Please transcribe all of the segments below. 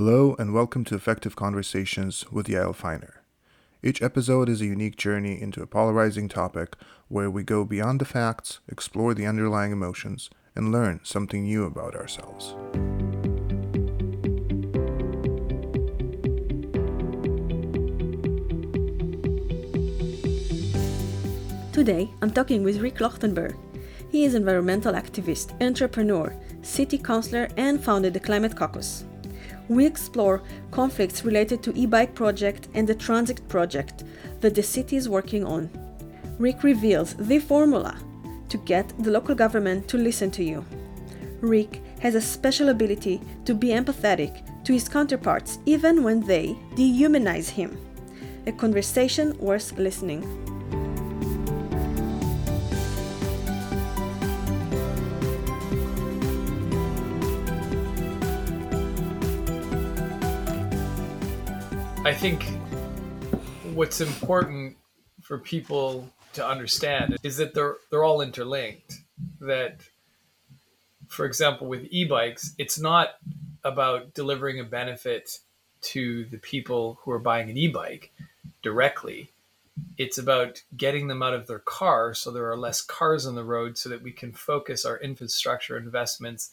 Hello, and welcome to Effective Conversations with Yael Feiner. Each episode is a unique journey into a polarizing topic where we go beyond the facts, explore the underlying emotions, and learn something new about ourselves. Today, I'm talking with Rik Logtenberg. He is environmental activist, entrepreneur, city councilor, and founded the Climate Caucus. We explore conflicts related to e-bike project and the transit project that the city is working on. Rik reveals the formula to get the local government to listen to you. Rik has a special ability to be empathetic to his counterparts even when they dehumanize him. A conversation worth listening. I think what's important for people to understand is that they're they're all interlinked. That, for example, with e-bikes, it's not about delivering a benefit to the people who are buying an e-bike directly. It's about getting them out of their car so there are less cars on the road so that we can focus our infrastructure investments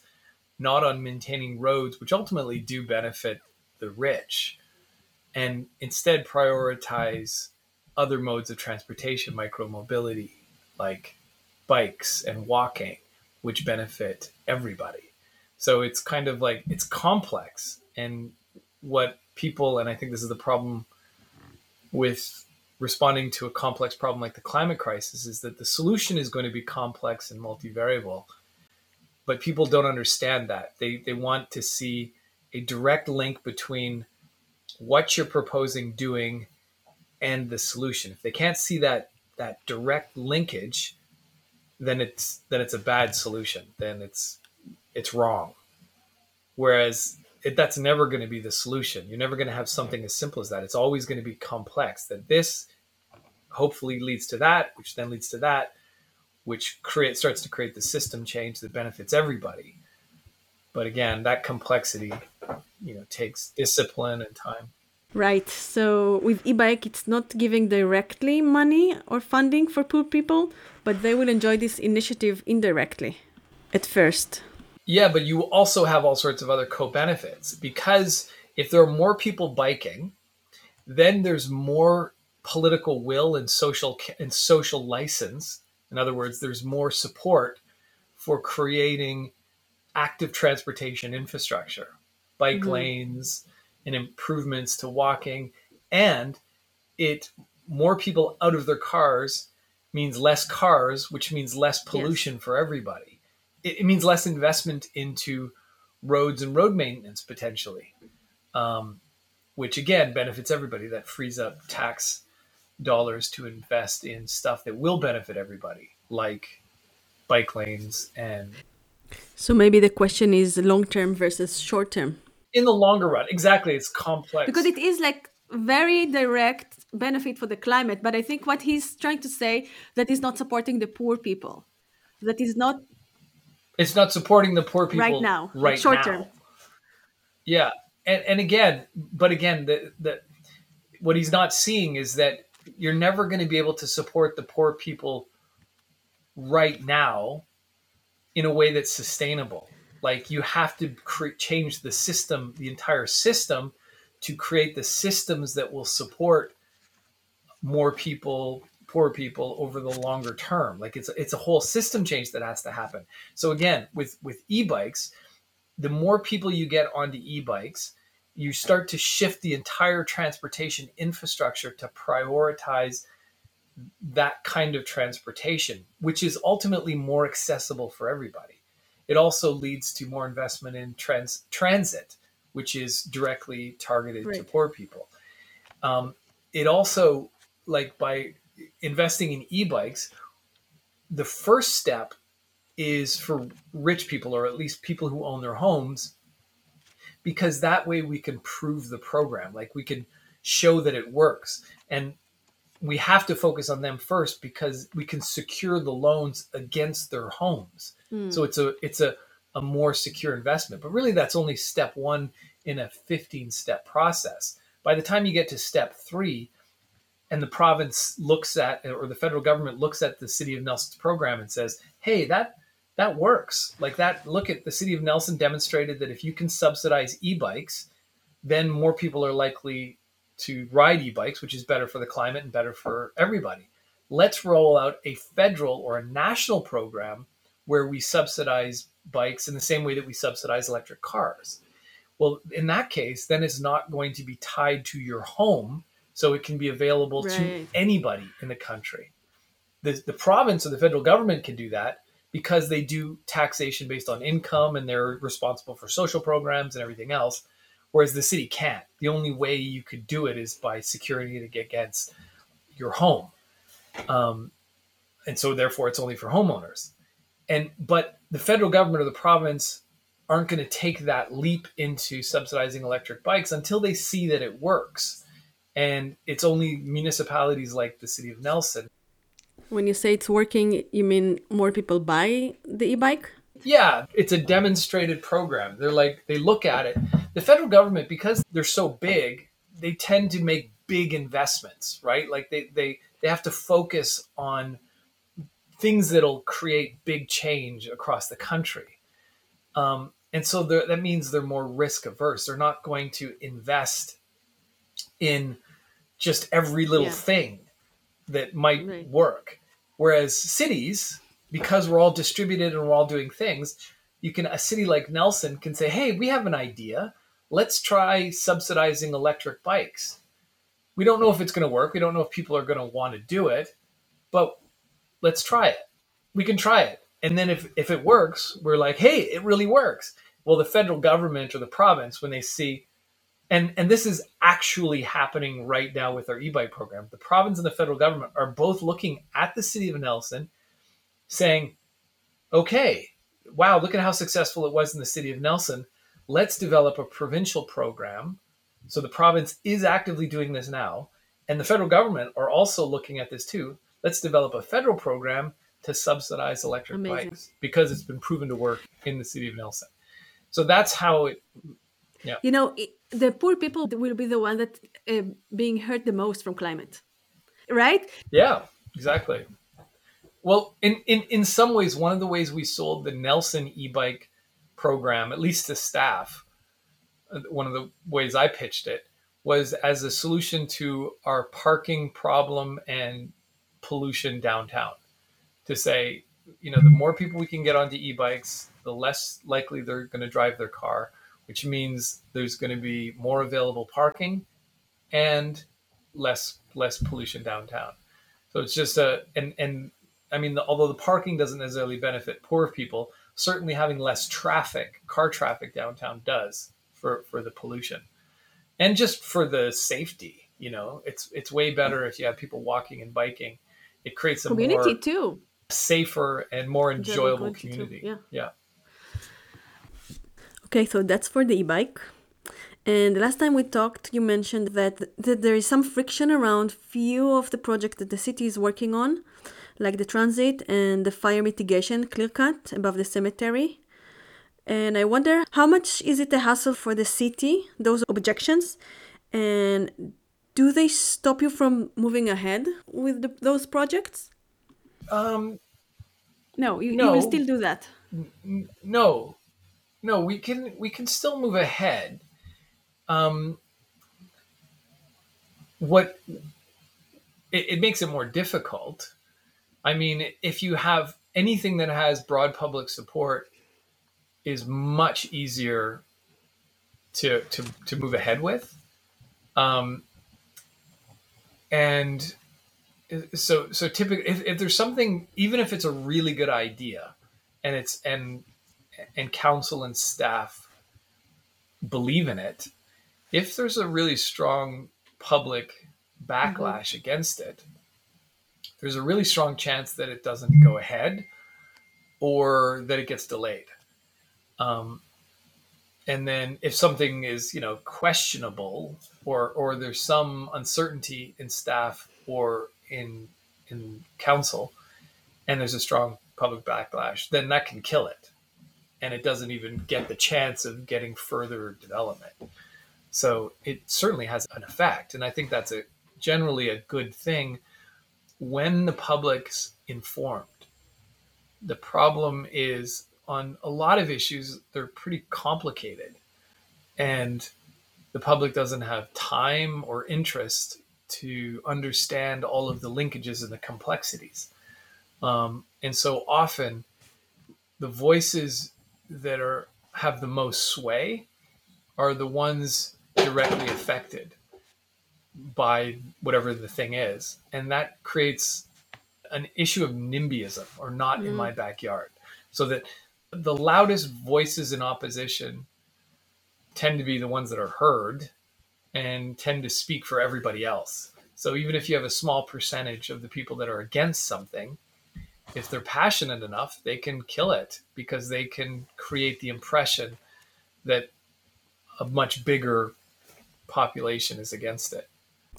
not on maintaining roads, which ultimately do benefit the rich, and instead prioritize other modes of transportation, micromobility, like bikes and walking, which benefit everybody. So it's kind of like it's complex. And what people, and I think this is the problem with responding to a complex problem like the climate crisis, is that the solution is going to be complex and multivariable. But people don't understand that. They, they want to see a direct link between what you're proposing doing and the solution. If they can't see that that direct linkage, then it's then it's a bad solution. Then it's it's wrong. Whereas it, that's never going to be the solution. You're never going to have something as simple as that. It's always going to be complex. That this hopefully leads to that, which then leads to that, which create starts to create the system change that benefits everybody. But again, that complexity, you know, takes discipline and time. Right. So with e-bike, it's not giving directly money or funding for poor people, but they will enjoy this initiative indirectly at first. Yeah, but you also have all sorts of other co-benefits because if there are more people biking, then there's more political will and social and social license. In other words, there's more support for creating active transportation infrastructure, bike mm-hmm. lanes, and improvements to walking and it more people out of their cars means less cars which means less pollution yes. for everybody it, it, means less investment into roads and road maintenance potentially um, which again benefits everybody that frees up tax dollars to invest in stuff that will benefit everybody like bike lanes and so maybe the question is long term versus short term in the longer run. Exactly, it's complex because it is like very direct benefit for the climate. But I think what he's trying to say that is not supporting the poor people, that is not. It's not supporting the poor people right now, right short now. term. Yeah, and and again, but again, the the what he's not seeing is that you're never going to be able to support the poor people right now in a way that's sustainable like you have to cre- change the system, the entire system, to create the systems that will support more people, poor people over the longer term. Like it's it's a whole system change that has to happen. So again, with with e-bikes, the more people you get onto e-bikes, you start to shift the entire transportation infrastructure to prioritize that kind of transportation, which is ultimately more accessible for everybody. It also leads to more investment in trans- transit, which is directly targeted right. to poor people. Um, it also, like by investing in e-bikes, the first step is for rich people, or at least people who own their homes, because that way we can prove the program. Like we can show that it works. And we have to focus on them first because we can secure the loans against their homes. Mm. So it's a it's a, a more secure investment. But really that's only step one in a 15 step process. By the time you get to step three, and the province looks at or the federal government looks at the city of Nelson's program and says, "Hey, that that works. Like that look at the city of Nelson demonstrated that if you can subsidize e-bikes, then more people are likely to ride e-bikes, which is better for the climate and better for everybody. Let's roll out a federal or a national program where we subsidize bikes in the same way that we subsidize electric cars. Well, in that case, then it's not going to be tied to your home, so it can be available Right. to anybody in the country. The, the province or the federal government can do that because they do taxation based on income and they're responsible for social programs and everything else, whereas the city can't. The only way you could do it is by securing it against your home. Um, and so therefore it's only for homeowners and but the federal government or the province aren't going to take that leap into subsidizing electric bikes until they see that it works and it's only municipalities like the city of nelson When you say it's working, you mean more people buy the e-bike? yeah it's a demonstrated program they're like they look at it the federal government because they're so big they tend to make big investments right? Like they they, they have to focus on things that'll create big change across the country. Um, and so that means they're more risk averse. They're not going to invest in just every little Yeah. thing that might Right. work. Whereas cities because we're all distributed and we're all doing things you can a city like nelson can say hey we have an idea let's try subsidizing electric bikes. We don't know if it's going to work. We don't know if people are going to want to do it but let's try it. We can try it. And then if, if it works we're like hey it really works. Well the federal government or the province when they see and and this is actually happening right now with our e-bike program the province and the federal government are both looking at the city of nelson saying okay wow look at how successful it was in the city of nelson let's develop a provincial program so the province is actively doing this now and the federal government are also looking at this too let's develop a federal program to subsidize electric Amazing. bikes because it's been proven to work in the city of nelson so that's how it Yeah. You know, the poor people will be the one that uh, being hurt the most from climate, right? Yeah, exactly. Well, in, in, in some ways, one of the ways we sold the Nelson e bike program, at least to staff, one of the ways I pitched it was as a solution to our parking problem and pollution downtown. To say, you know, the more people we can get onto e bikes, the less likely they're going to drive their car, which means there's going to be more available parking and less less pollution downtown. So it's just a and and I mean, the, although the parking doesn't necessarily benefit poor people, certainly having less traffic, car traffic downtown does for for the pollution, and just for the safety. You know, it's it's way better if you have people walking and biking. It creates a Community more too. safer and more enjoyable community too, community. yeah. yeah. Okay, so that's for the e-bike. And the last time we talked, you mentioned that, that there is some friction around few of the projects that the city is working on, like the transit and the fire mitigation clear cut above the cemetery. And I wonder how much is it a hassle for the city, those objections? And do they stop you from moving ahead with the, those projects? Um, No, you, you will still do that. no no we can we can still move ahead um what it, it makes it more difficult i mean if you have anything that has broad public support is much easier to to to move ahead with. Um and so so typically if, if there's something even if it's a really good idea and it's and and council and staff believe in it if there's a really strong public backlash against it there's a really strong chance that it doesn't go ahead or that it gets delayed. Um, and then if something is you know questionable or or there's some uncertainty in staff or in in council and there's a strong public backlash then that can kill it. And it doesn't even get the chance of getting further development. So it certainly has an effect. And I think that's a generally a good thing when the public's informed. The problem is on a lot of issues, they're pretty complicated. And the public doesn't have time or interest to understand all of the linkages and the complexities. Um, and so often, the voices that are have the most sway are the ones directly affected by whatever the thing is, and that creates an issue of NIMBYism or not mm. in my backyard. So that the loudest voices in opposition tend to be the ones that are heard and tend to speak for everybody else. So even if you have a small percentage of the people that are against something, if they're passionate enough, they can kill it because they can create the impression that a much bigger population is against it.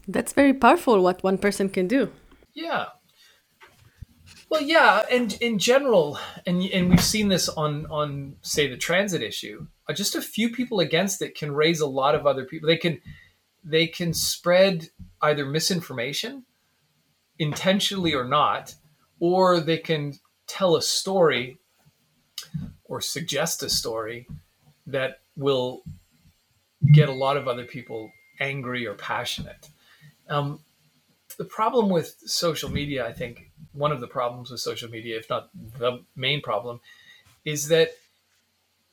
That's very powerful what one person can do. Yeah. Well, yeah, and in general, and and we've seen this on on say the transit issue. Uh, just a few people against it can raise a lot of other people. They can they can spread either misinformation, intentionally or not, or they can tell a story or suggest a story that will get a lot of other people angry or passionate. Um, the problem with social media, I think, one of the problems with social media, if not the main problem, is that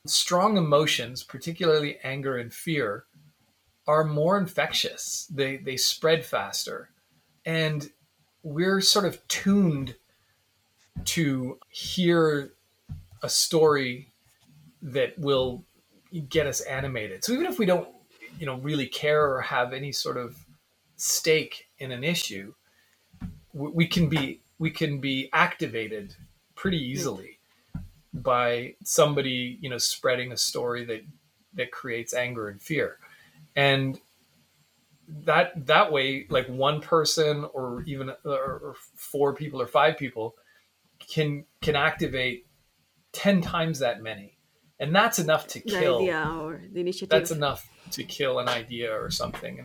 strong emotions, particularly anger and fear, are more infectious. They they spread faster, and we're sort of tuned to hear a story that will get us animated. So even if we don't, you know, really care or have any sort of stake in an issue, we can be we can be activated pretty hmm. easily by somebody you know spreading a story that that creates anger and fear. And that that way like one person or even or four people or five people can can activate 10 times that many. And that's enough to kill the idea or the initiative. That's enough to kill an idea or something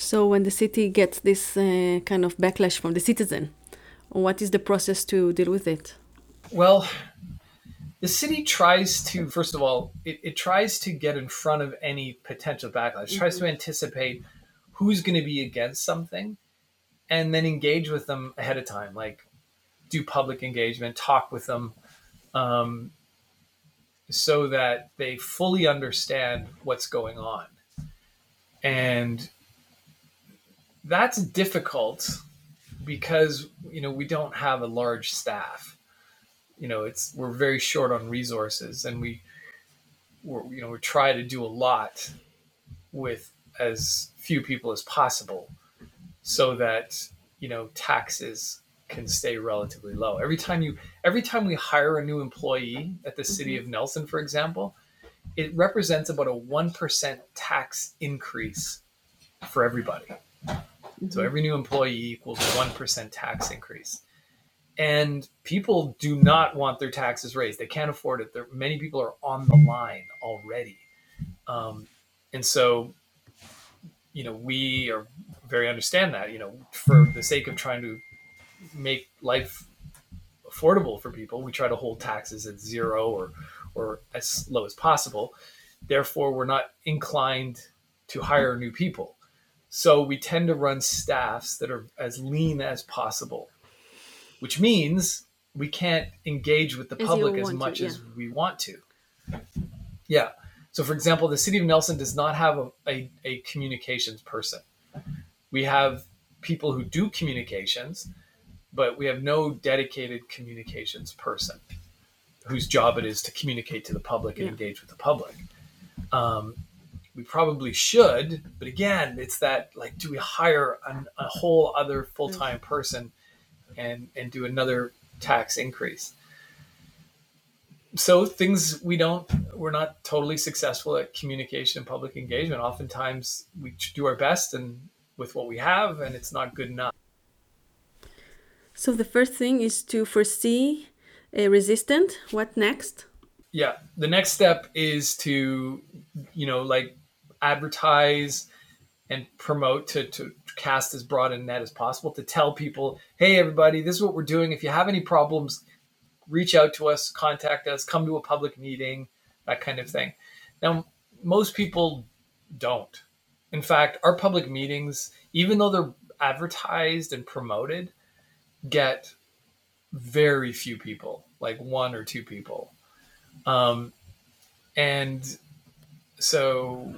so when the city gets this uh, kind of backlash from the citizen what is the process to deal with it well the city tries to first of all it, it tries to get in front of any potential backlash mm-hmm. tries to mm-hmm. anticipate who's going to be against something and then engage with them ahead of time like do public engagement talk with them um, so that they fully understand what's going on and that's difficult because you know we don't have a large staff. You know it's we're very short on resources and we we're, you know we try to do a lot with as few people as possible so that you know taxes can stay relatively low. Every time you every time we hire a new employee at the city mm-hmm. of nelson for example it represents about a 1% tax increase for everybody mm-hmm. so every new employee equals 1% tax increase and people do not want their taxes raised. They can't afford it. There, many people are on the line already, um, and so you know we are very understand that. You know, for the sake of trying to make life affordable for people, we try to hold taxes at zero or or as low as possible. Therefore, we're not inclined to hire new people. So we tend to run staffs that are as lean as possible which means we can't engage with the as public as much to, yeah. as we want to. Yeah. So, for example, the city of Nelson does not have a, a, a communications person. We have people who do communications, but we have no dedicated communications person whose job it is to communicate to the public and yeah. engage with the public. Um, we probably should, but again, it's that like, do we hire an, a whole other full time mm-hmm. person and and do another tax increase. So things we don't we're not totally successful at communication and public engagement. Oftentimes we do our best and with what we have and it's not good enough. So the first thing is to foresee a resistant. What next? Yeah, the next step is to you know like advertise and promote to, to cast as broad a net as possible to tell people, hey, everybody, this is what we're doing. If you have any problems, reach out to us, contact us, come to a public meeting, that kind of thing. Now, most people don't. In fact, our public meetings, even though they're advertised and promoted, get very few people, like one or two people. Um, and so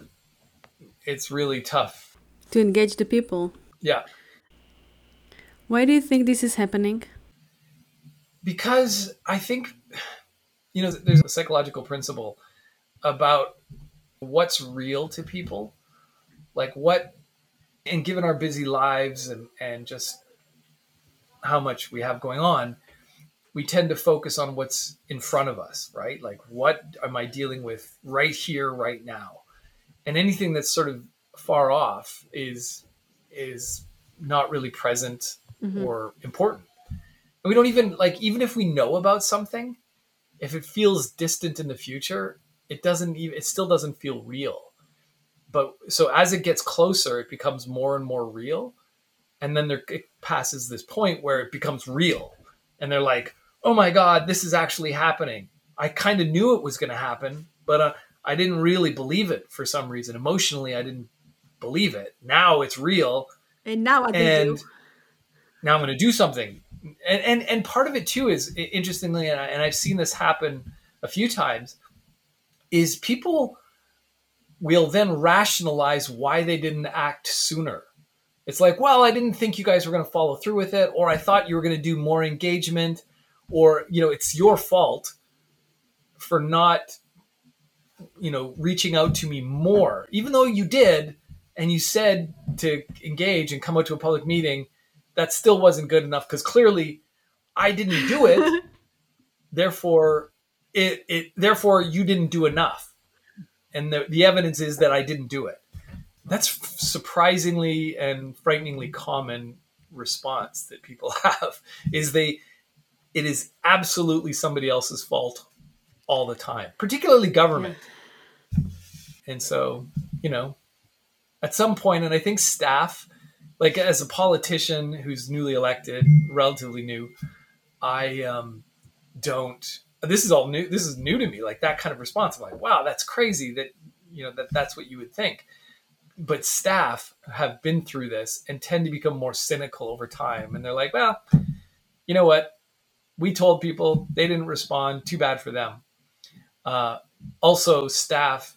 it's really tough to engage the people. Yeah. Why do you think this is happening? Because I think, you know, there's a psychological principle about what's real to people. Like what, and given our busy lives and, and just how much we have going on, we tend to focus on what's in front of us, right? Like, what am I dealing with right here, right now? And anything that's sort of far off is is not really present mm-hmm. or important. And we don't even like even if we know about something, if it feels distant in the future, it doesn't even it still doesn't feel real. But so as it gets closer, it becomes more and more real. And then there it passes this point where it becomes real. And they're like, "Oh my god, this is actually happening." I kind of knew it was going to happen, but uh, I didn't really believe it for some reason. Emotionally, I didn't believe it. Now it's real. And now I and do. now I'm going to do something. And, and and part of it too is interestingly, and, I, and I've seen this happen a few times, is people will then rationalize why they didn't act sooner. It's like, well, I didn't think you guys were going to follow through with it, or I thought you were going to do more engagement, or you know, it's your fault for not, you know, reaching out to me more, even though you did and you said to engage and come out to a public meeting, that still wasn't good enough because clearly I didn't do it. therefore, it, it therefore you didn't do enough, and the, the evidence is that I didn't do it. That's surprisingly and frighteningly common response that people have is they it is absolutely somebody else's fault all the time, particularly government. Yeah. And so, you know, at some point, and I think staff, like as a politician who's newly elected, relatively new, I um, don't. This is all new. This is new to me. Like that kind of response. I'm like, wow, that's crazy. That you know that that's what you would think. But staff have been through this and tend to become more cynical over time, and they're like, well, you know what? We told people they didn't respond. Too bad for them. Uh, also, staff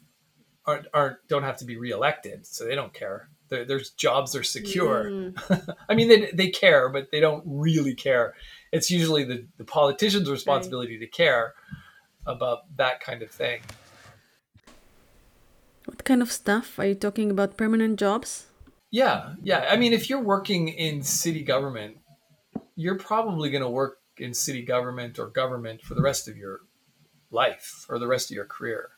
aren't, aren't don't have to be reelected, so they don't care. Their, their jobs are secure. Mm. I mean, they, they care, but they don't really care. It's usually the, the politician's responsibility right. to care about that kind of thing. What kind of stuff are you talking about? Permanent jobs? Yeah, yeah. I mean, if you're working in city government, you're probably going to work in city government or government for the rest of your life or the rest of your career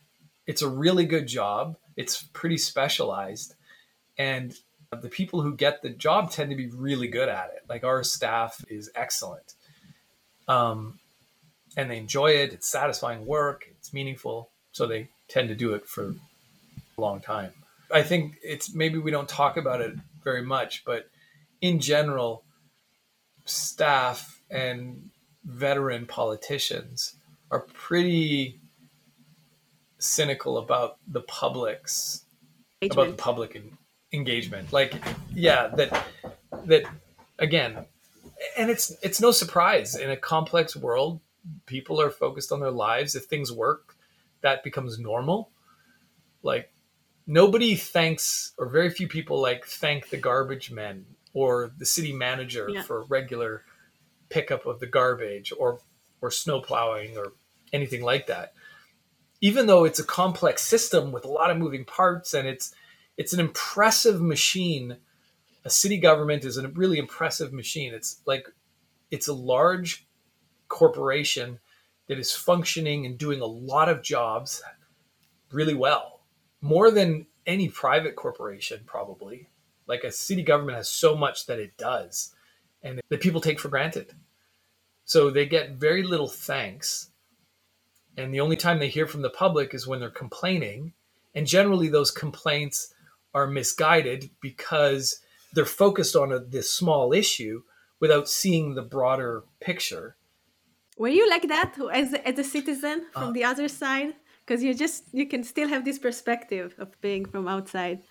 it's a really good job. It's pretty specialized. And the people who get the job tend to be really good at it. Like our staff is excellent. Um, and they enjoy it. It's satisfying work. It's meaningful. So they tend to do it for a long time. I think it's maybe we don't talk about it very much, but in general, staff and veteran politicians are pretty cynical about the public's engagement. about the public engagement. Like, yeah, that that again, and it's it's no surprise in a complex world, people are focused on their lives. If things work, that becomes normal. Like nobody thanks or very few people like thank the garbage men or the city manager yeah. for regular pickup of the garbage or or snow plowing or anything like that even though it's a complex system with a lot of moving parts and it's it's an impressive machine a city government is a really impressive machine. It's like it's a large corporation that is functioning and doing a lot of jobs really well more than any private corporation probably. Like a city government has so much that it does and that people take for granted. So they get very little thanks and the only time they hear from the public is when they're complaining and generally those complaints are misguided because they're focused on a, this small issue without seeing the broader picture. Were you like that as as a citizen from uh, the other side? Because you just you can still have this perspective of being from outside.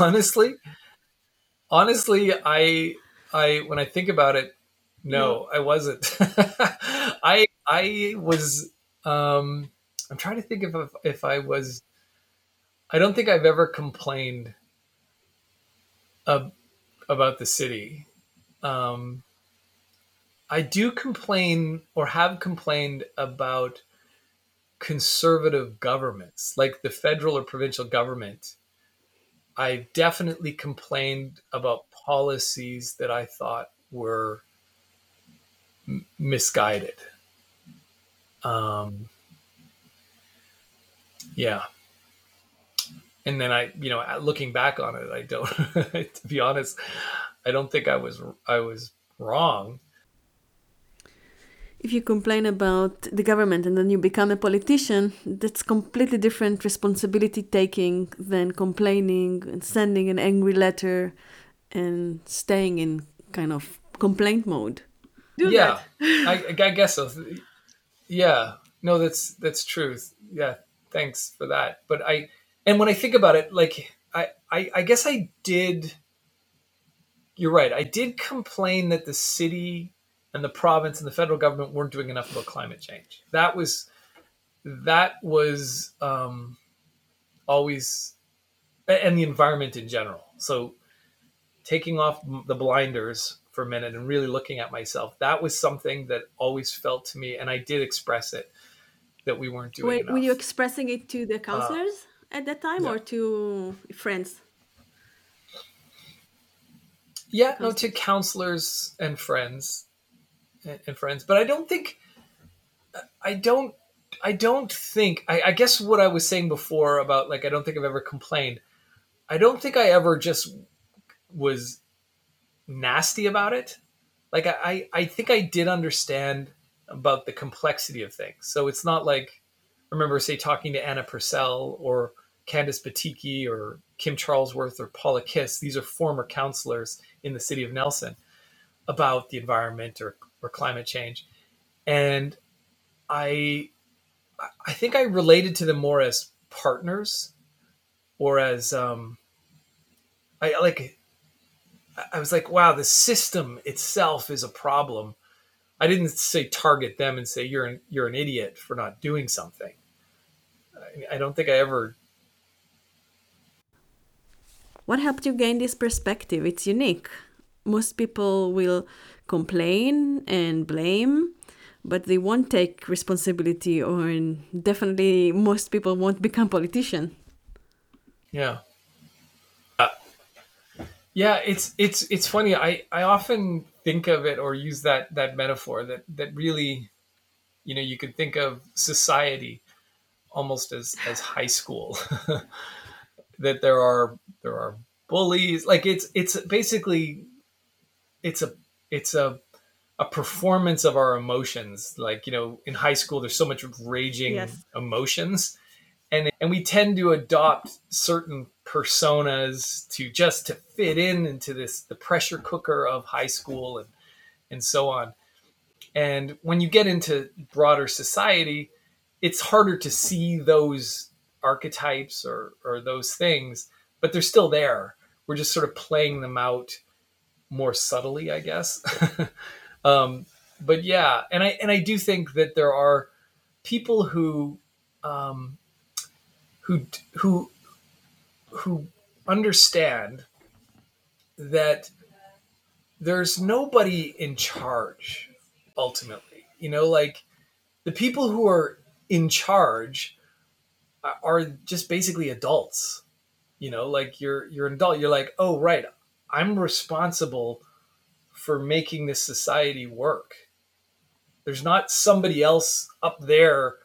Honestly, honestly, I I when I think about it, no, I wasn't. I I was um I'm trying to think if if I was I don't think I've ever complained about the city. Um, I do complain or have complained about conservative governments, like the federal or provincial government. I definitely complained about policies that I thought were misguided. Um, yeah and then I, you know, looking back on it, I don't, to be honest, I don't think I was, I was wrong. If you complain about the government and then you become a politician, that's completely different responsibility taking than complaining and sending an angry letter and staying in kind of complaint mode. Do yeah, I, I guess so. Yeah, no, that's that's truth. Yeah, thanks for that. But I, and when I think about it, like I, I, I guess I did. You're right. I did complain that the city and the province and the federal government weren't doing enough about climate change. That was that was um, always and the environment in general. So taking off the blinders for a minute and really looking at myself, that was something that always felt to me, and I did express it that we weren't doing. Wait, enough. were you expressing it to the councilors? Uh, at that time, yeah. or to friends? Yeah, no, to councilors and friends, and, and, friends. But I don't think, I don't, I don't think. I, I guess what I was saying before about like I don't think I've ever complained. I don't think I ever just was nasty about it. Like I, I think I did understand about the complexity of things. So it's not like remember say talking to Anna Purcell or Candace Batycki or Kim Charlesworth or Paula Kiss, these are former councilors in the city of Nelson about the environment or, or climate change. And I I think I related to them more as partners or as um I like I was like, wow, the system itself is a problem. I didn't say target them and say you're an you're an idiot for not doing something. I, I don't think I ever what helped you gain this perspective? It's unique. Most people will complain and blame, but they won't take responsibility, or definitely most people won't become politician. Yeah. Yeah, it's it's it's funny. I I often think of it or use that that metaphor that that really, you know, you could think of society almost as as high school. that there are there are bullies. Like it's it's basically it's a it's a a performance of our emotions. Like you know, in high school, there's so much raging yes. emotions, and and we tend to adopt certain personas to just to fit in into this the pressure cooker of high school and and so on. And when you get into broader society, it's harder to see those archetypes or or those things, but they're still there. We're just sort of playing them out more subtly, I guess. um, but yeah, and I and I do think that there are people who um, who who who understand that there's nobody in charge ultimately you know like the people who are in charge are just basically adults. You know, like you're you're an adult. You're like, oh right, I'm responsible for making this society work. There's not somebody else up there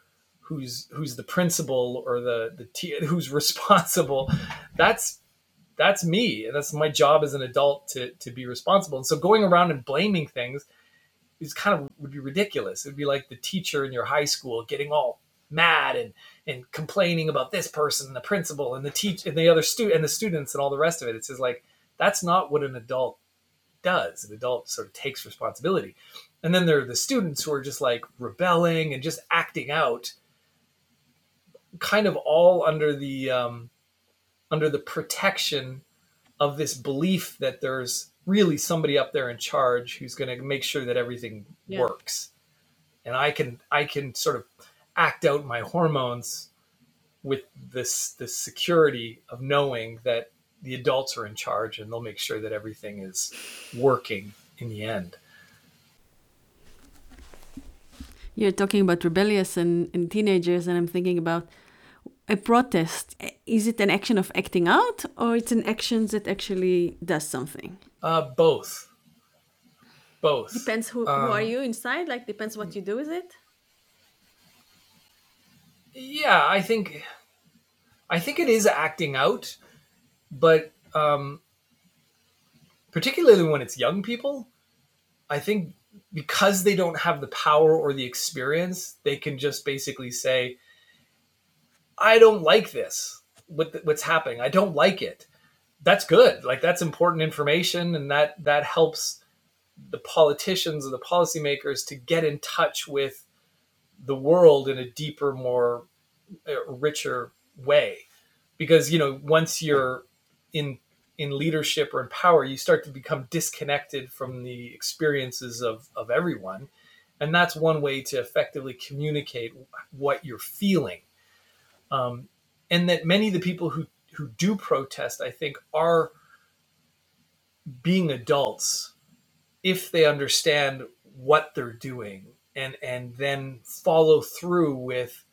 who's who's the principal or the the t- who's responsible. That's that's me. And that's my job as an adult to to be responsible. And so going around and blaming things is kind of would be ridiculous. It'd be like the teacher in your high school getting all mad and and complaining about this person and the principal and the teach and the other student and the students and all the rest of it. It's just like that's not what an adult does. An adult sort of takes responsibility. And then there are the students who are just like rebelling and just acting out, kind of all under the um, under the protection of this belief that there's really somebody up there in charge who's going to make sure that everything Yeah. works. And I can I can sort of act out my hormones with this this security of knowing that the adults are in charge and they'll make sure that everything is working in the end. You're talking about rebellious and, and teenagers, and I'm thinking about a protest. Is it an action of acting out, or it's an action that actually does something? Uh, both. Both. Depends who, who are you inside. Like depends what you do with it. Yeah, I think I think it is acting out, but um, particularly when it's young people, I think because they don't have the power or the experience, they can just basically say, "I don't like this. What what's happening? I don't like it." That's good. Like that's important information, and that that helps the politicians and the policymakers to get in touch with the world in a deeper, more uh, richer way. Because you know, once you're in in leadership or in power, you start to become disconnected from the experiences of of everyone, and that's one way to effectively communicate what you're feeling. Um, and that many of the people who who do protest, I think, are being adults if they understand what they're doing and and then follow through with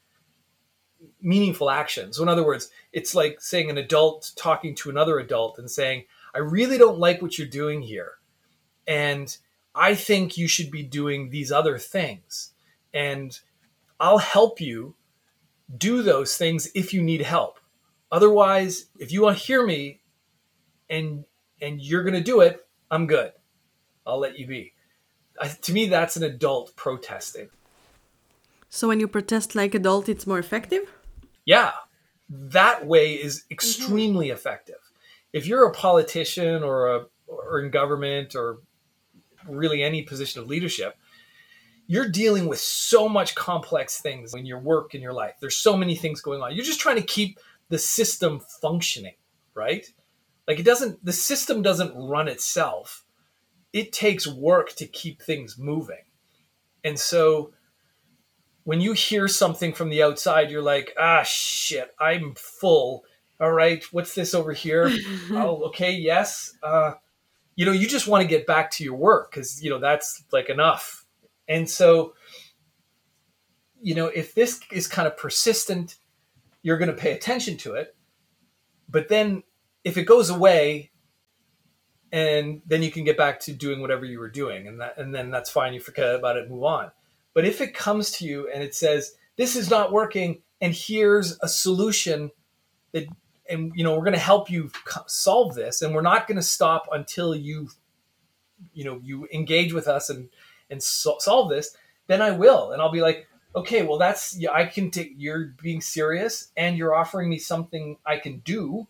meaningful action. So in other words, it's like saying an adult talking to another adult and saying, "I really don't like what you're doing here." And I think you should be doing these other things. And I'll help you do those things if you need help. Otherwise, if you want to hear me and and you're going to do it, I'm good. I'll let you be. I, to me, that's an adult protesting. So when you protest like adult, it's more effective. Yeah, that way is mm-hmm. extremely effective. If you're a politician or a or in government or really any position of leadership, you're dealing with so much complex things in your work in your life. There's so many things going on. You're just trying to keep the system functioning, right? Like it doesn't the system doesn't run itself. It takes work to keep things moving. And so when you hear something from the outside, you're like, ah, shit, I'm full. All right, what's this over here? oh, okay, yes. Uh, you know, you just want to get back to your work because, you know, that's like enough. And so, you know, if this is kind of persistent, you're going to pay attention to it. But then if it goes away, and then you can get back to doing whatever you were doing, and that, and then that's fine. You forget about it, move on. But if it comes to you and it says, this is not working, and here's a solution that, and you know, we're going to help you solve this, and we're not going to stop until you, you know, you engage with us and and so- solve this, then I will, and I'll be like, okay, well, that's yeah, I can take. You're being serious, and you're offering me something I can do.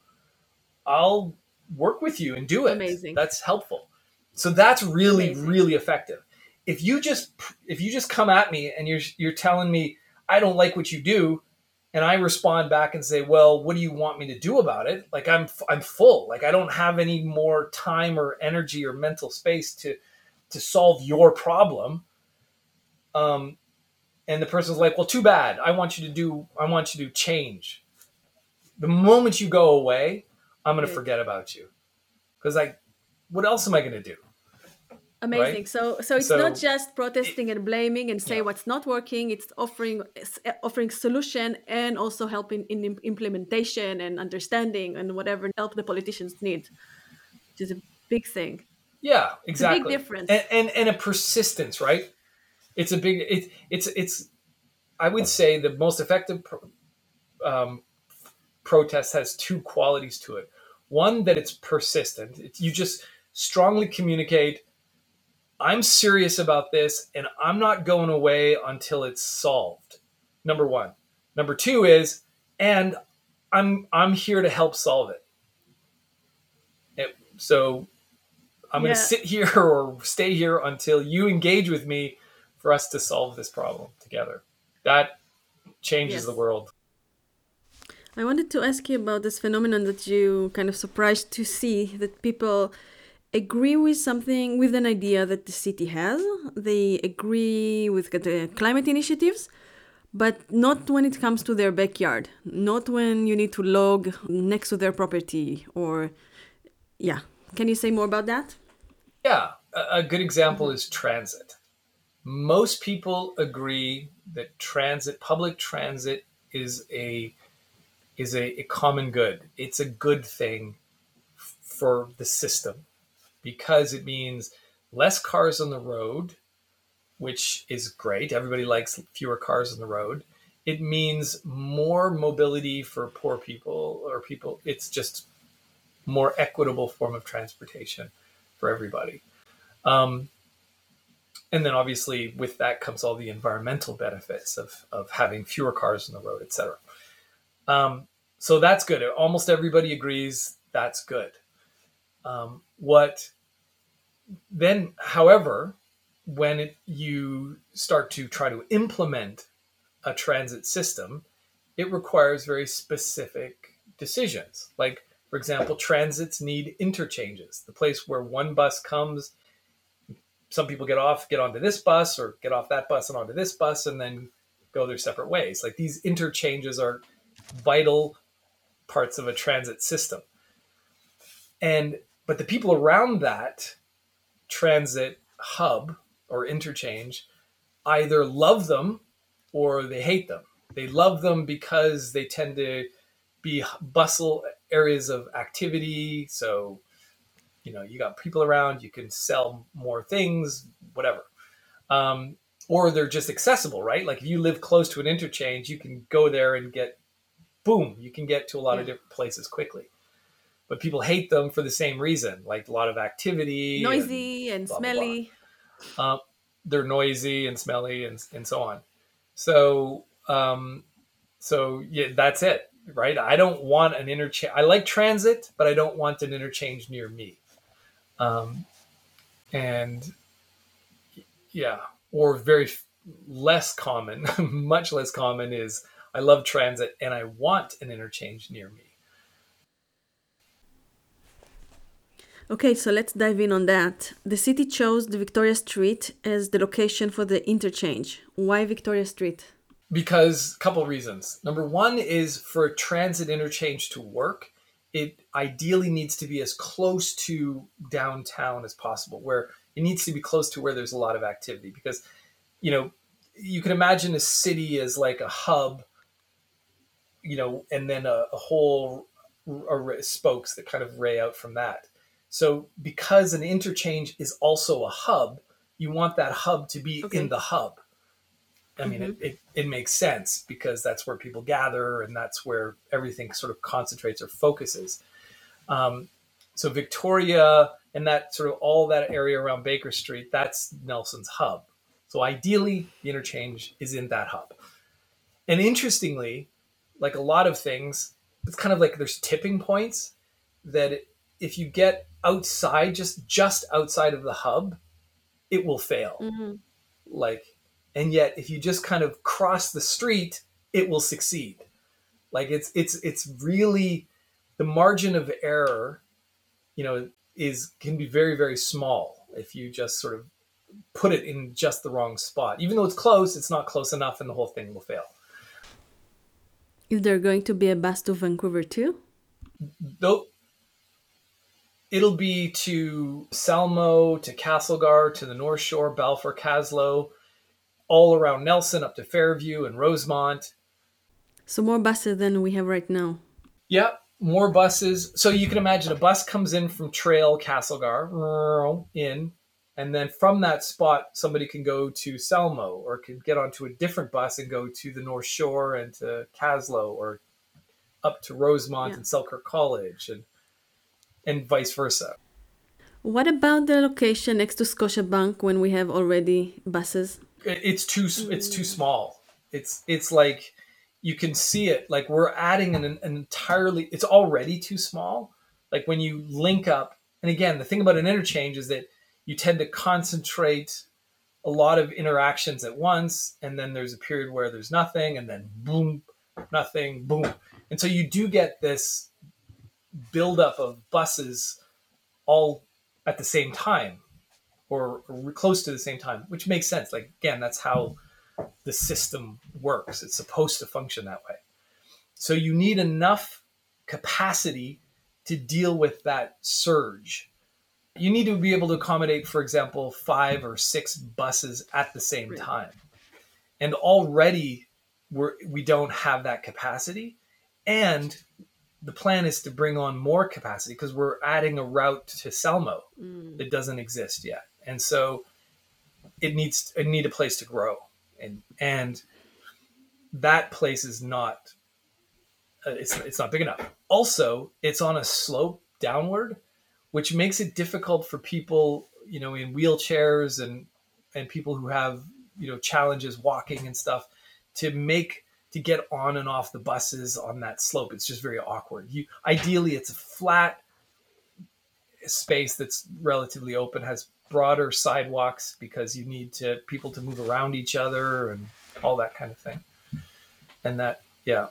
I'll work with you and do it. Amazing. That's helpful. So that's really, Amazing. really effective if you just if you just come at me and you're you're telling me I don't like what you do and I respond back and say, "Well, what do you want me to do about it?" Like I'm I'm full. Like I don't have any more time or energy or mental space to to solve your problem. Um and the person's like, "Well, too bad. I want you to do I want you to change." The moment you go away, I'm going to forget about you. Cuz like what else am I going to do? Amazing. Right? So, so it's So- not just protesting and blaming and say Yeah. what's not working. It's offering offering solution and also helping in implementation and understanding and whatever help the politicians need, which is a big thing. Yeah, a big difference. And, and and a persistence, right? It's a big. It, it's it's. I would say the most effective pro, um, protest has two qualities to it. One that it's persistent. It, you just strongly communicate. I'm serious about this, and I'm not going away until it's solved. Number one. Number two is, and I'm I'm here to help solve it. it so I'm going to sit here or stay here until you engage with me for us to solve this problem together. That changes Yes. the world. I wanted to ask you about this phenomenon that you kind of surprised to see that people agree with something, with an idea that the city has. They agree with the climate initiatives, but not when it comes to their backyard, not when you need to log next to their property or, yeah. Can you say more about that? Yeah, a, good example is transit. Most people agree that transit, public transit, is a is a, a common good. It's a good thing for the system because it means less cars on the road, which is great. Everybody likes fewer cars on the road. It means more mobility for poor people or people. It's just more equitable form of transportation for everybody. Um, and then obviously with that comes all the environmental benefits of, of having fewer cars on the road, et cetera. Um, so that's good. Almost everybody agrees that's good. Um, what then, however, when it, you start to try to implement a transit system, it requires very specific decisions. Like, for example, transits need interchanges. The place where one bus comes, some people get off, get onto this bus, or get off that bus and onto this bus, and then go their separate ways. Like these interchanges are vital parts of a transit system. And but the people around that transit hub or interchange either love them or they hate them. They love them because they tend to be bustle areas of activity. So, you know, you got people around, you can sell more things, whatever. Um, or they're just accessible, right? Like if you live close to an interchange, you can go there and get, boom, you can get to a lot of different places quickly. But people hate them for the same reason, like a lot of activity, and- Noisy and blah, blah, blah. smelly. uh, they're noisy and smelly and, and so on. So, um, so yeah, that's it, right? I don't want an interchange. I like transit, but I don't want an interchange near me. Um, and yeah, or very f- less common, much less common is I love transit and I want an interchange near me. Okay, so let's dive in on that. The city chose the Victoria Street as the location for the interchange. Why Victoria Street? because a couple reasons. Number one is for a transit interchange to work, it ideally needs to be as close to downtown as possible, where it needs to be close to where there's a lot of activity. Because, you know, you can imagine a city as like a hub, you know, and then a, a whole array, spokes that kind of ray out from that. So, because an interchange is also a hub, you want that hub to be Okay. in the hub. I mean, it, it, it makes sense because that's where people gather and that's where everything sort of concentrates or focuses. Um, so Victoria and that sort of all that area around Baker Street, that's Nelson's hub. So ideally, the interchange is in that hub. And interestingly, like a lot of things, it's kind of like there's tipping points that if you get outside, just just outside of the hub, it will fail Mhm. like and yet if you just kind of cross the street it will succeed like it's it's it's really the margin of error you know is can be very very small if you just sort of put it in just the wrong spot even though it's close it's not close enough and the whole thing will fail Is there going to be a bus to Vancouver too? though it'll be to Salmo, to Castlegar, to the North Shore, Balfour, Kaslo, all around Nelson up to Fairview and Rosemont. So more buses than we have right now. Yeah, more buses. So you can imagine a bus comes in from Trail Castlegar in, and then from that spot somebody can go to Salmo or can get onto a different bus and go to the North Shore and to Kaslo or up to Rosemont Yeah. and Selkirk College and and vice versa. What about the location next to Scotiabank when we have already buses? It's too it's too small. It's it's like you can see it like we're adding an, an entirely it's already too small like when you link up and again the thing about an interchange is that you tend to concentrate a lot of interactions at once and then there's a period where there's nothing and then boom nothing boom and so you do get this buildup of buses all at the same time or, or close to the same time which makes sense. Like again that's how the system works. It's supposed to function that way. So you need enough capacity to deal with that surge. You need to be able to accommodate, for example, five or six buses at the same time. And already we're, we don't have that capacity. And the plan is to bring on more capacity because we're adding a route to Salmo mm. that doesn't exist yet. And so it needs it need a place to grow. And and that place is not uh, it's it's not big enough. Also, it's on a slope downward which makes it difficult for people, you know, in wheelchairs and and people who have, you know, challenges walking and stuff to make to get on and off the buses on that slope. It's just very awkward. You ideally it's a flat space that's relatively open, has broader sidewalks because you need to people to move around each other and all that kind of thing. And that, yeah.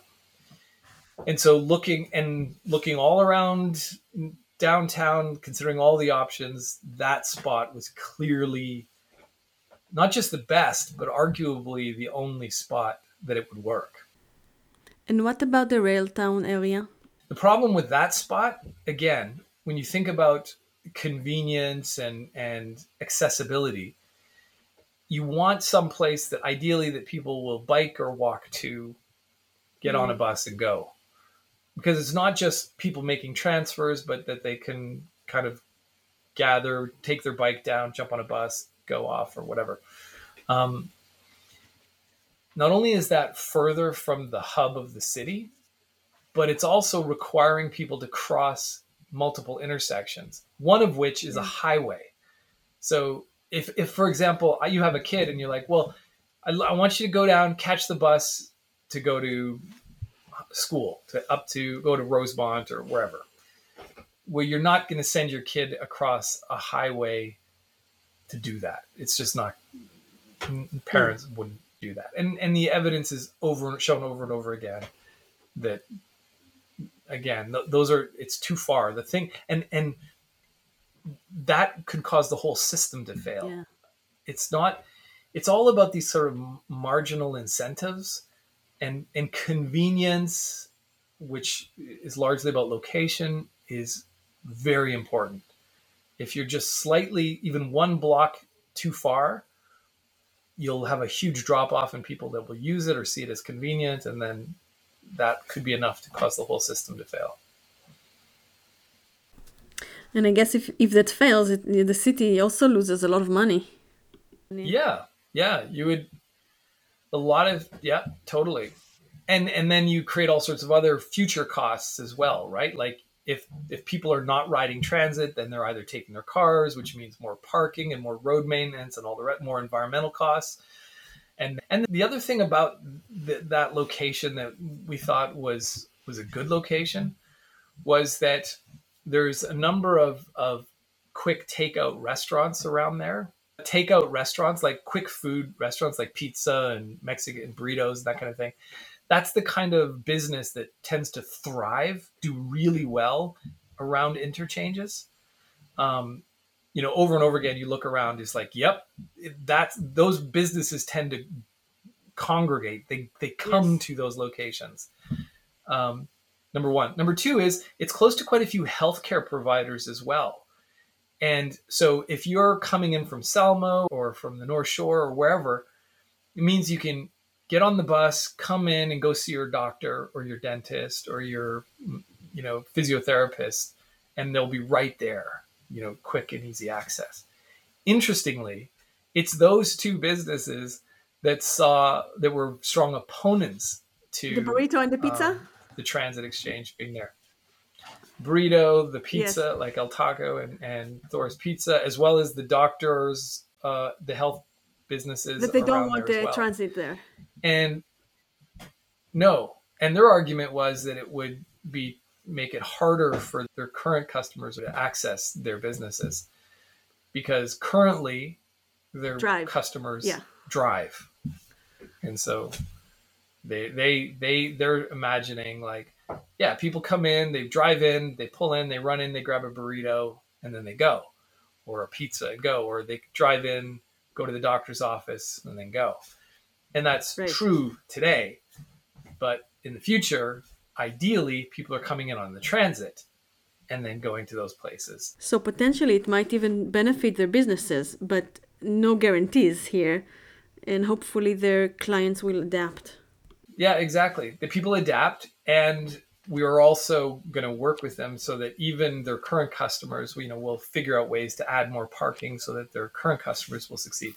And so looking and looking all around downtown, considering all the options, that spot was clearly not just the best, but arguably the only spot that it would work. And what about the Railtown area? The problem with that spot, again, when you think about convenience and, and accessibility, you want some place that ideally that people will bike or walk to, get mm. on a bus and go because it's not just people making transfers, but that they can kind of gather, take their bike down, jump on a bus, go off, or whatever. Um, not only is that further from the hub of the city, but it's also requiring people to cross multiple intersections, one of which is a highway. So, if, if for example, you have a kid and you're like, well, I, I want you to go down, catch the bus to go to school to up to go to Rosemont or wherever, where you're not going to send your kid across a highway to do that. It's just not. Parents mm. wouldn't do that, and and the evidence is over shown over and over again that again th- those are it's too far. The thing and and that could cause the whole system to fail. Yeah. It's not. It's all about these sort of marginal incentives and and convenience, which is largely about location, is very important. If you're just slightly, even one block too far, you'll have a huge drop off in people that will use it or see it as convenient, and then that could be enough to cause the whole system to fail. And I guess if, if that fails, it, the city also loses a lot of money. Yeah, yeah, you would a lot of yeah totally and and then you create all sorts of other future costs as well right like if if people are not riding transit then they're either taking their cars which means more parking and more road maintenance and all the more environmental costs and and the other thing about th- that location that we thought was was a good location was that there's a number of of quick takeout restaurants around there takeout restaurants, like quick food restaurants, like pizza and Mexican burritos, that kind of thing. That's the kind of business that tends to thrive, do really well around interchanges. Um, you know, over and over again, you look around, it's like, yep, that's those businesses tend to congregate. They they come yes. to those locations. Um, number one. Number two is it's close to quite a few healthcare providers as well. And so if you're coming in from Salmo or from the North Shore or wherever, it means you can get on the bus, come in and go see your doctor or your dentist or your you know physiotherapist and they'll be right there, you know, quick and easy access. Interestingly, it's those two businesses that saw that were strong opponents to the burrito and the pizza, um, the transit exchange being there burrito, the pizza, yes. like El Taco and, and Thor's Pizza, as well as the doctors, uh, the health businesses. That they don't want the well. transit there. And no. And their argument was that it would be make it harder for their current customers to access their businesses because currently their Drive. customers Yeah. drive and so they they they they're imagining like yeah people come in they drive in they pull in they run in they grab a burrito and then they go or a pizza and go or they drive in go to the doctor's office and then go and that's Right. true today but in the future ideally people are coming in on the transit and then going to those places So potentially it might even benefit their businesses, but no guarantees here. And hopefully their clients will adapt. Yeah, exactly. The people adapt, and we are also going to work with them so that even their current customers, you know, will figure out ways to add more parking so that their current customers will succeed.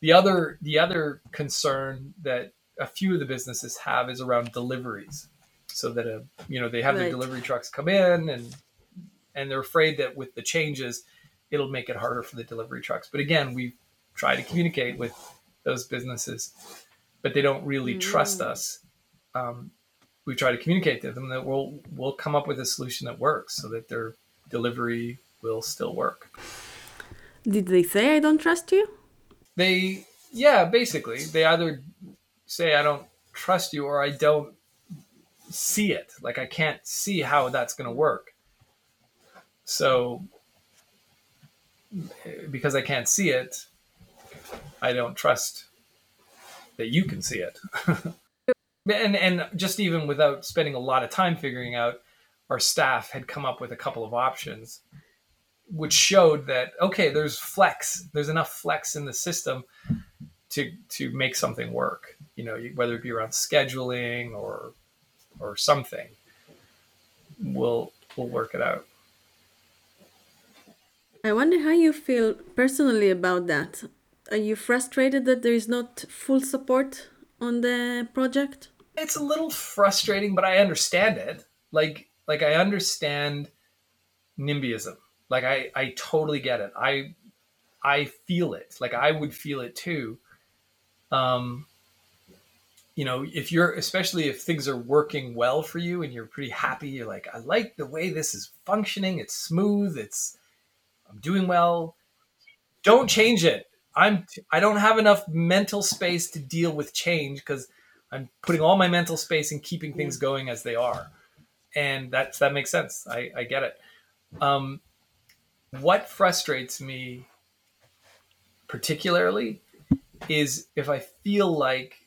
The other, the other concern that a few of the businesses have is around deliveries, so that a, you know, they have their delivery trucks come in, and and they're afraid that with the changes, it'll make it harder for the delivery trucks. But again, we try to communicate with those businesses, but they don't really trust us um, we try to communicate to them that we'll we'll come up with a solution that works so that their delivery will still work. Did they say I don't trust you? They yeah, basically they either say I don't trust you or I don't see it. Like I can't see how that's going to work. So because I can't see it, I don't trust that you can see it. and and just even without spending a lot of time figuring out our staff had come up with a couple of options which showed that okay there's flex there's enough flex in the system to to make something work you know whether it be around scheduling or or something we'll we'll work it out I wonder how you feel personally about that. Are you frustrated that there is not full support on the project? It's a little frustrating, but I understand it. Like like I understand NIMBYism. Like I I totally get it. I I feel it. Like I would feel it too. Um you know, if you're especially if things are working well for you and you're pretty happy, you're like, I like the way this is functioning. It's smooth. It's I'm doing well. Don't change it. I'm I don't have enough mental space to deal with change because I'm putting all my mental space in keeping things going as they are, and that's that makes sense. I, I get it. Um, what frustrates me particularly is if I feel like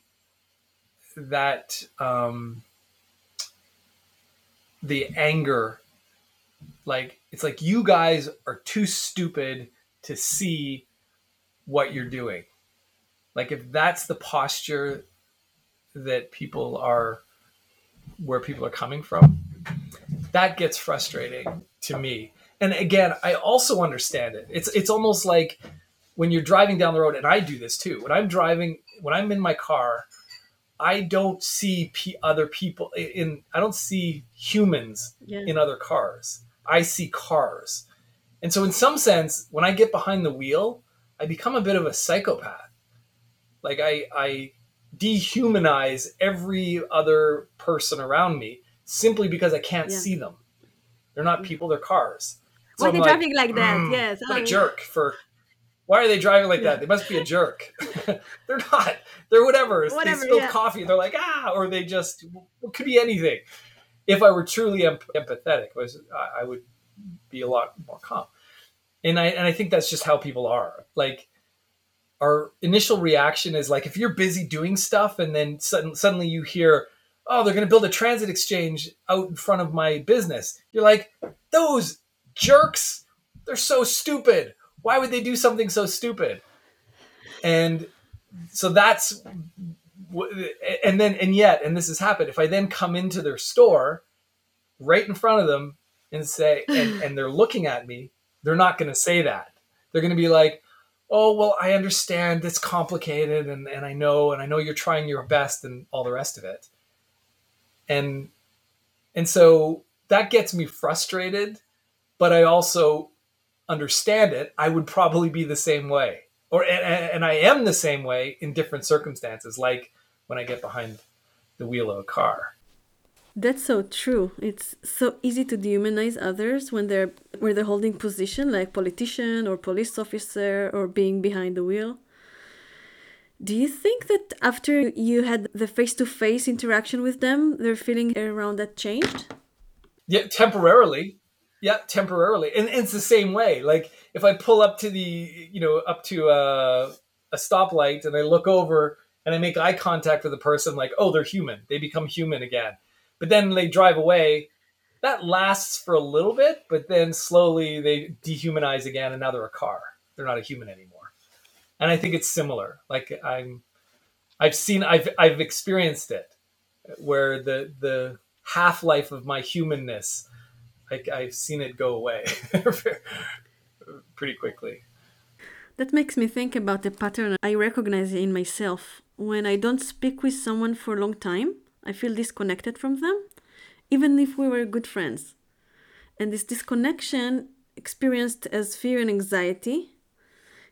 that um, the anger, like it's like you guys are too stupid to see what you're doing. Like if that's the posture that people are where people are coming from that gets frustrating to me. And again i also understand it. It's it's almost like when you're driving down the road and i do this too when i'm driving when i'm in my car i don't see p- other people in i don't see humans Yeah. in other cars. I see cars. And so in some sense when i get behind the wheel i become a bit of a psychopath. Like i i dehumanize every other person around me simply because I can't Yeah. see them. They're not people, they're cars. So Why are they like, driving like that? "Mm, yes. what a jerk for why are they driving like that? They must be a jerk. they're not. They're whatever. Whatever, they spilled yeah. coffee. They're like ah, or they just it could be anything. If I were truly em- empathetic, was I, I would be a lot more calm. And I and I think that's just how people are. Like our initial reaction is like if you're busy doing stuff and then sudden, suddenly you hear oh they're going to build a transit exchange out in front of my business you're like those jerks they're so stupid. Why would they do something so stupid? And so that's and then and yet and this has happened if i then come into their store right in front of them and say and, and they're looking at me they're not going to say that. They're going to be like oh well i understand it's complicated and, and i know and i know you're trying your best and all the rest of it and and so that gets me frustrated but i also understand it i would probably be the same way or and, and i am the same way in different circumstances like when i get behind the wheel of a car. That's so true. It's so easy to dehumanize others when they're where they're holding position like politician or police officer or being behind the wheel. Do you think that after you had the face-to-face interaction with them, their feeling around that changed? Yeah, temporarily. Yeah, temporarily. And, and it's the same way. Like if I pull up to the, you know, up to a, a stoplight and I look over and I make eye contact with the person, like, oh, they're human. They become human again. But then they drive away. That lasts for a little bit, but then slowly they dehumanize again, and now they're a car. They're not a human anymore. And I think it's similar. Like I'm, I've seen, I've, I've experienced it, where the the half life of my humanness, like I've seen it go away pretty quickly. That makes me think about the pattern I recognize in myself. When I don't speak with someone for a long time, I feel disconnected from them, even if we were good friends. And this disconnection experienced as fear and anxiety.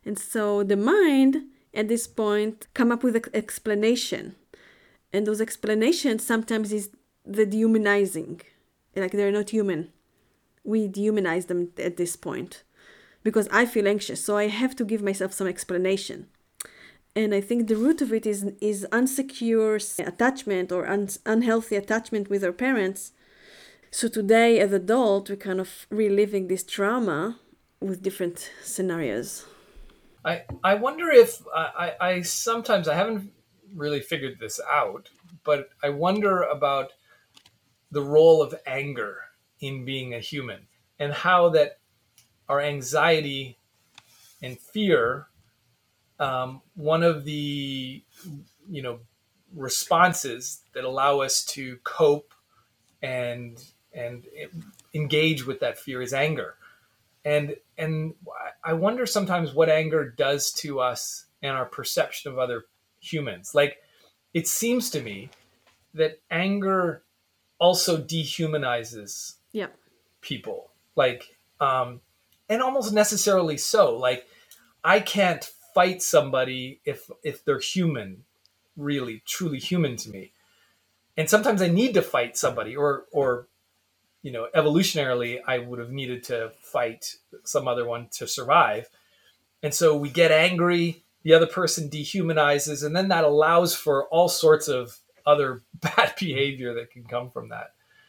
And so the mind at this point come up with an explanation. And those explanations sometimes is the dehumanizing. Like they're not human. We dehumanize them at this point because I feel anxious. So I have to give myself some explanation and I think the root of it is is unsecure attachment or un- unhealthy attachment with our parents. So today, as adult, we're kind of reliving this trauma with different scenarios. I I wonder if I, I sometimes I haven't really figured this out, but I wonder about the role of anger in being a human and how that our anxiety and fear um, one of the you know responses that allow us to cope and and engage with that fear is anger. And and i wonder sometimes what anger does to us and our perception of other humans. Like it seems to me that anger also dehumanizes yeah. people. Like um and almost necessarily so. Like i can't fight somebody if if they're human, really truly human to me. And sometimes I need to fight somebody, or or you know, evolutionarily, I would have needed to fight some other one to survive. And so we get angry, the other person dehumanizes, and then that allows for all sorts of other bad behavior that can come from that.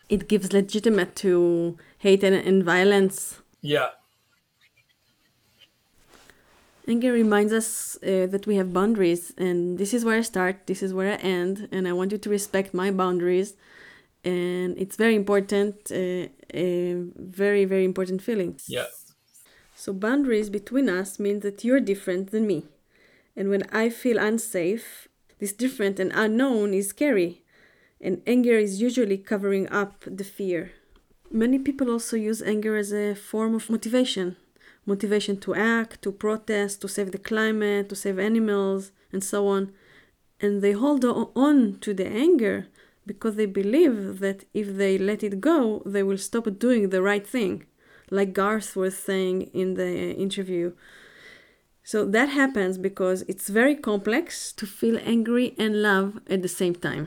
It gives legitimate to hate and, and violence. Yeah. Anger reminds us uh, that we have boundaries, and this is where I start, this is where I end, and I want you to respect my boundaries. And it's very important, uh, a very, very important feeling. Yeah. So, boundaries between us mean that you're different than me. And when I feel unsafe, this different and unknown is scary. And anger is usually covering up the fear. Many people also use anger as a form of motivation motivation to act, to protest, to save the climate, to save animals, and so on. And they hold on to the anger because they believe that if they let it go, they will stop doing the right thing, like Garth was saying in the interview. So that happens because it's very complex to feel angry and love at the same time.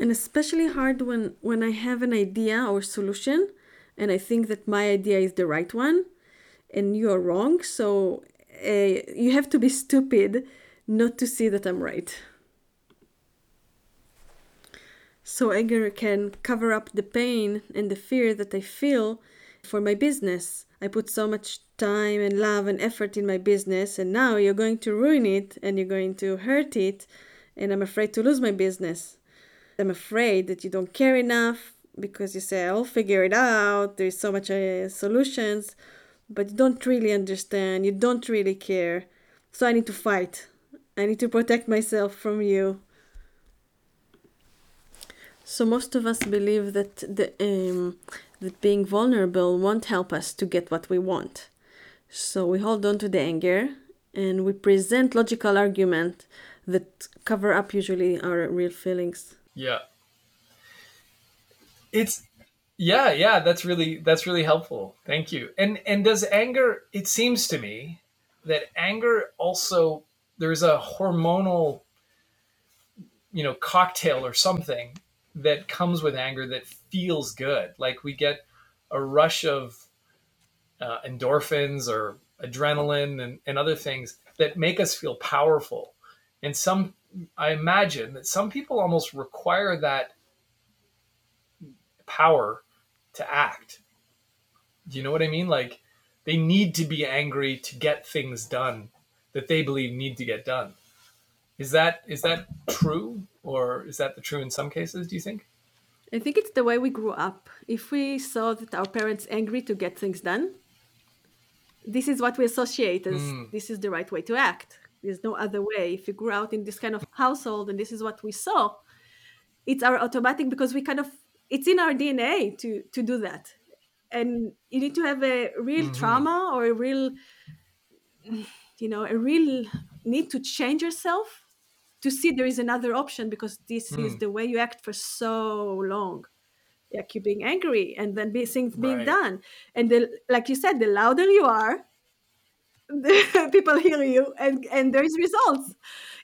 And especially hard when when i have an idea or solution and i think that my idea is the right one and you're wrong. So uh, you have to be stupid not to see that i'm right. So anger can cover up the pain and the fear that i feel for my business. I put so much time and love and effort in my business and now you're going to ruin it and you're going to hurt it and i'm afraid to lose my business I'm afraid that you don't care enough because you say, I'll figure it out, there's so much uh, solutions, but you don't really understand, you don't really care. So I need to fight. I need to protect myself from you. So most of us believe that the um, that being vulnerable won't help us to get what we want. So we hold on to the anger and we present logical argument that cover up usually our real feelings. Yeah. It's yeah, yeah, that's really that's really helpful. Thank you. And and does anger it seems to me that anger also there's a hormonal you know cocktail or something that comes with anger that feels good. Like we get a rush of uh, endorphins or adrenaline and, and other things that make us feel powerful. And some, I imagine that some people almost require that power to act. Do you know what I mean? Like they need to be angry to get things done that they believe need to get done. Is that is that true, or is that the true in some cases? Do you think? I think it's the way we grew up. If we saw that our parents angry to get things done, this is what we associate as mm. this is the right way to act. There's no other way. If you grew out in this kind of household and this is what we saw, it's our automatic because we kind of it's in our DNA to to do that. And you need to have a real mm-hmm. trauma or a real you know, a real need to change yourself to see there is another option because this mm. is the way you act for so long like you being angry and then be, things being right. done and the, like you said the louder you are people hear you and and there's results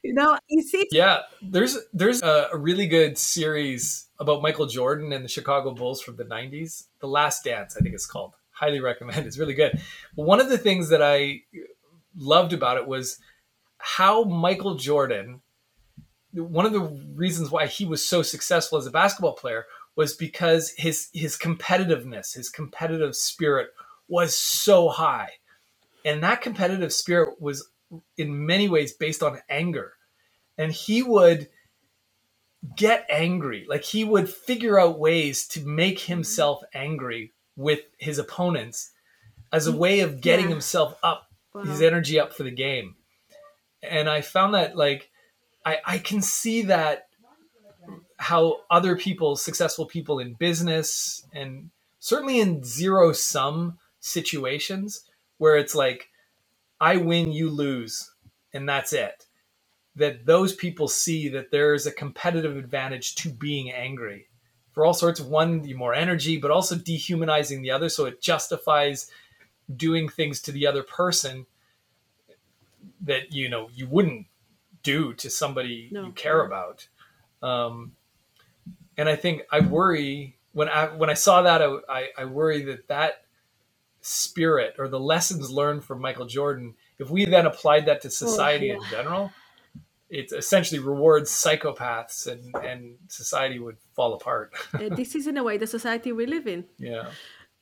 you know? You see? Yeah there's there's a, really good series about michael jordan and the chicago bulls from the 90s the last dance i think it's called. Highly recommend. It's really good. One of the things that i loved about it was how michael jordan one of the reasons why he was so successful as a basketball player was because his his competitiveness, his competitive spirit was so high. And that competitive spirit was in many ways based on anger. And he would get angry. Like he would figure out ways to make himself angry with his opponents as a way of getting yeah. himself up, wow. his energy up for the game. And I found that like I, I can see that how other people, successful people in business and certainly in zero sum situations where it's like, I win, you lose, and that's it. That those people see that there is a competitive advantage to being angry for all sorts of one, more energy, but also dehumanizing the other. So it justifies doing things to the other person that, you know, you wouldn't do to somebody no. you care about. Um, and I think I worry when I when I saw that I, I, I worry that that spirit or the lessons learned from Michael Jordan, if we then applied that to society oh, yeah. in general, it essentially rewards psychopaths and, and society would fall apart. this is in a way the society we live in. Yeah.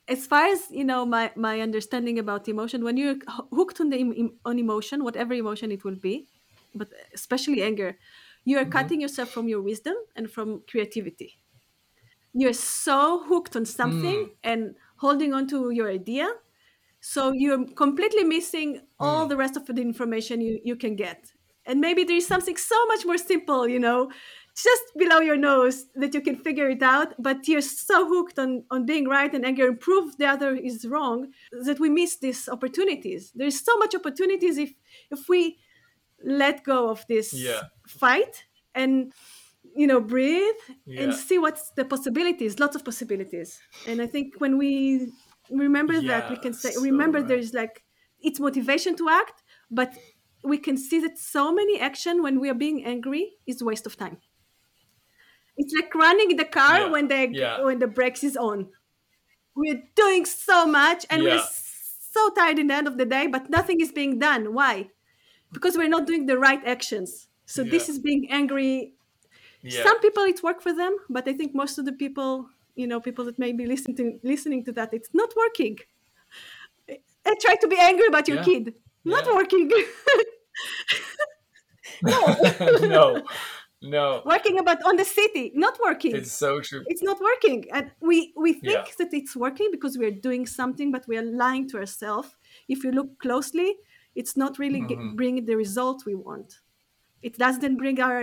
As far as you know, my, my understanding about emotion, when you're hooked on the on emotion, whatever emotion it will be, but especially anger, you are mm-hmm. cutting yourself from your wisdom and from creativity. You're so hooked on something mm. and holding on to your idea. So you're completely missing all mm. the rest of the information you, you can get. And maybe there is something so much more simple, you know, just below your nose that you can figure it out but you're so hooked on on being right and anger and prove the other is wrong that we miss these opportunities there's so much opportunities if if we let go of this yeah. fight and you know breathe yeah. and see what's the possibilities lots of possibilities and i think when we remember yeah, that we can say so remember right. there's like it's motivation to act but we can see that so many action when we are being angry is waste of time it's like running the car yeah. when the when the brakes is on we're doing so much and we're so tired in the end of the day but nothing is being done why because we're not doing the right actions. So yeah. this is being angry. Yeah. Some people it work for them, but I think most of the people, you know, people that may be listening to listening to that, it's not working. I try to be angry about your yeah. kid. Not working. no. no. No. Working about on the city, not working. It's so true. It's not working. And we we think that it's working because we're doing something, but we are lying to ourselves. If you look closely, it's not really mm-hmm. bringing the result we want it doesn't bring our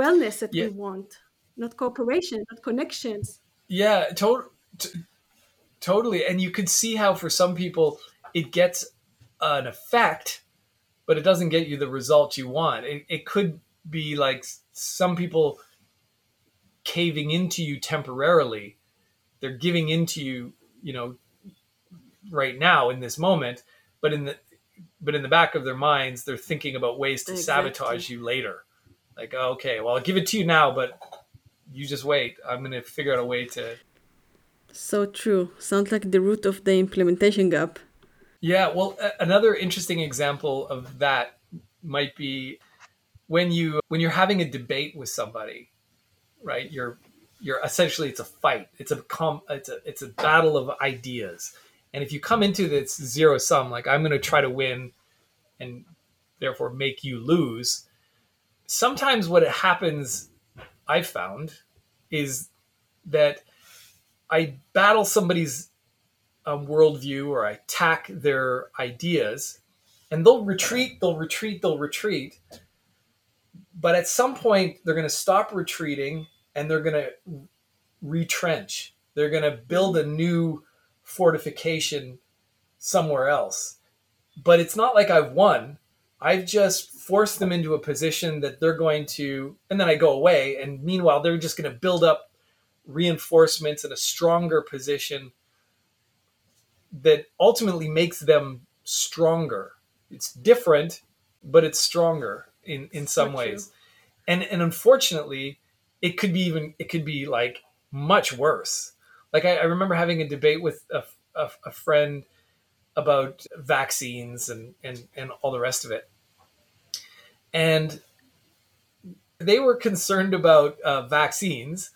wellness that yeah. we want not cooperation not connections yeah total t- totally. And you could see how for some people it gets an effect, but it doesn't get you the result you want. It, it could be like some people caving into you temporarily. They're giving into you, you know, right now in this moment, but in the but in the back of their minds, they're thinking about ways to Exactly. sabotage you later. Like, oh, okay, well, I'll give it to you now, but you just wait. I'm going to figure out a way to. So true. Sounds like the root of the implementation gap. Yeah, well, another interesting example of that might be when you when you're having a debate with somebody, right? You're you're essentially it's a fight. It's a com it's a it's a battle of ideas. And if you come into this zero sum, like I'm going to try to win and therefore make you lose, sometimes what happens I've found is that I battle somebody's um, worldview or I attack their ideas, and they'll retreat, they'll retreat, they'll retreat. But at some point, they're going to stop retreating and they're going to retrench. They're going to build a new fortification somewhere else. But it's not like I've won. I've just forced them into a position that they're going to, and then I go away. And meanwhile, they're just going to build up reinforcements in a stronger position that ultimately makes them stronger. It's different, but it's stronger in, in some So ways. And and unfortunately, it could be even it could be like much worse. Like I, I remember having a debate with a, a, a friend about vaccines and, and, and all the rest of it. And they were concerned about uh, vaccines,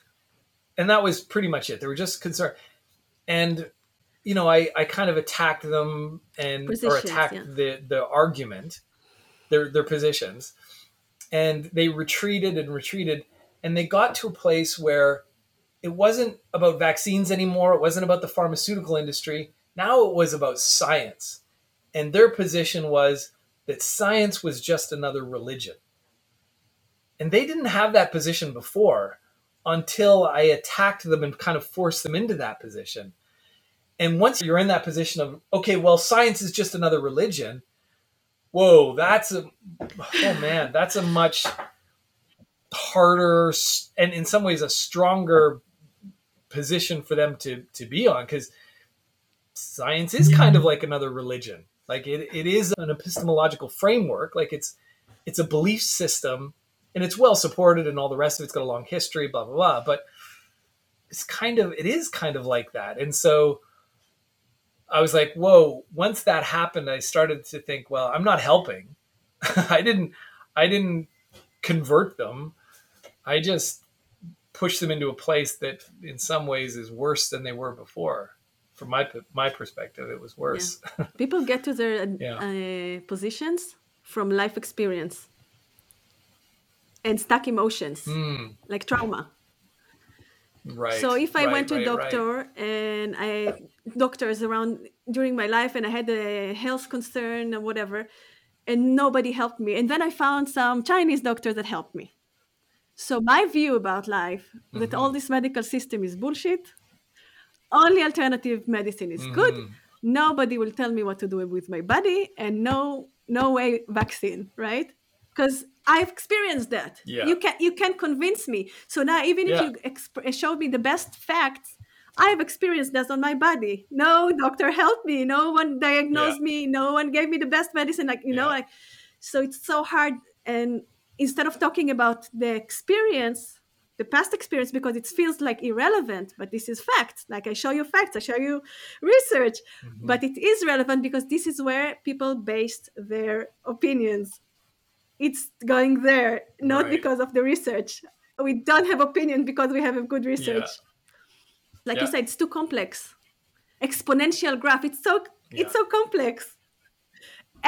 and that was pretty much it. They were just concerned. And you know, I, I kind of attacked them and or attacked yeah. the the argument, their their positions, and they retreated and retreated, and they got to a place where it wasn't about vaccines anymore. It wasn't about the pharmaceutical industry. Now it was about science, and their position was that science was just another religion, and they didn't have that position before until I attacked them and kind of forced them into that position. And once you're in that position of, okay, well, science is just another religion. Whoa, that's a, oh man, that's a much harder and in some ways a stronger position for them to, to be on because science is kind of like another religion. Like it, it is an epistemological framework. Like it's, it's a belief system and it's well supported and all the rest of it's got a long history, blah, blah, blah. But it's kind of, it is kind of like that. And so, I was like, whoa, once that happened, I started to think, well, I'm not helping. I didn't I didn't convert them. I just pushed them into a place that in some ways is worse than they were before. From my my perspective, it was worse. People get to their Yeah. uh, positions from life experience and stuck emotions, Hmm, like trauma. right. So if I right, went to a right, right. doctor and I doctors around during my life and I had a health concern or whatever, and nobody helped me, and then I found some Chinese doctors that helped me. So my view about life that Mm-hmm. all this medical system is bullshit. Only alternative medicine is good. Mm-hmm. Nobody will tell me what to do with my body, and no, no way vaccine, right? Because I've experienced that. Yeah. You can you can convince me. So now, even if you exp- show me the best facts, I've experienced that on my body. No doctor helped me. No one diagnosed Yeah. me. No one gave me the best medicine. Like you know, like so it's so hard. And instead of talking about the experience, the past experience, because it feels like irrelevant, but this is facts. Like I show you facts, I show you research, Mm-hmm. but it is relevant because this is where people based their opinions. It's going there, not Right. because of the research. We don't have opinion because we have a good research. Like you said, it's too complex. Exponential graph. It's so Yeah. it's so complex.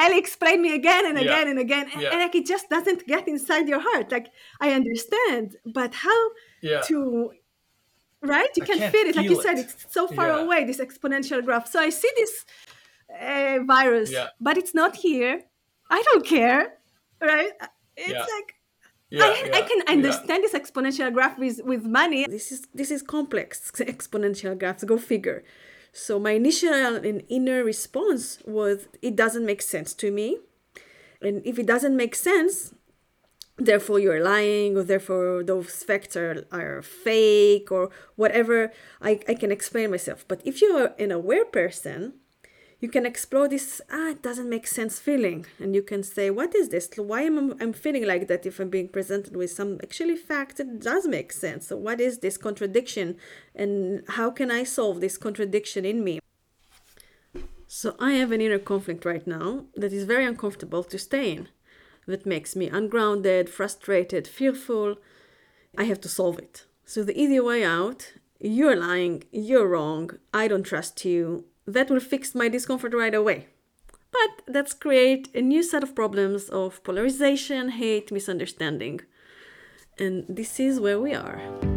Ellie explained me again and Yeah. again and again, and, Yeah. and like it just doesn't get inside your heart. Like I understand, but how Yeah. to right? You I can can't feel it. Like you said, it. it's so far Yeah. away. This exponential graph. So I see this uh, virus, Yeah. but it's not here. I don't care, right? It's Yeah. like Yeah, I, I yeah, can yeah. understand this exponential graph with, with money. This is this is complex exponential graphs. Go figure. So my initial and inner response was it doesn't make sense to me. And if it doesn't make sense, therefore you're lying or therefore those facts are, are fake or whatever I, I can explain myself. But if you're an aware person, you can explore this ah it doesn't make sense feeling. And you can say what is this? Why am I, i'm feeling like that if i'm being presented with some actually fact that does make sense? So what is this contradiction? And how can i solve this contradiction in me? So i have an inner conflict right now that is very uncomfortable to stay in that makes me ungrounded frustrated fearful. I have to solve it. So the easy way out you're lying you're wrong i don't trust you that will fix my discomfort right away. But that's create a new set of problems of polarization, hate, misunderstanding. And this is where we are.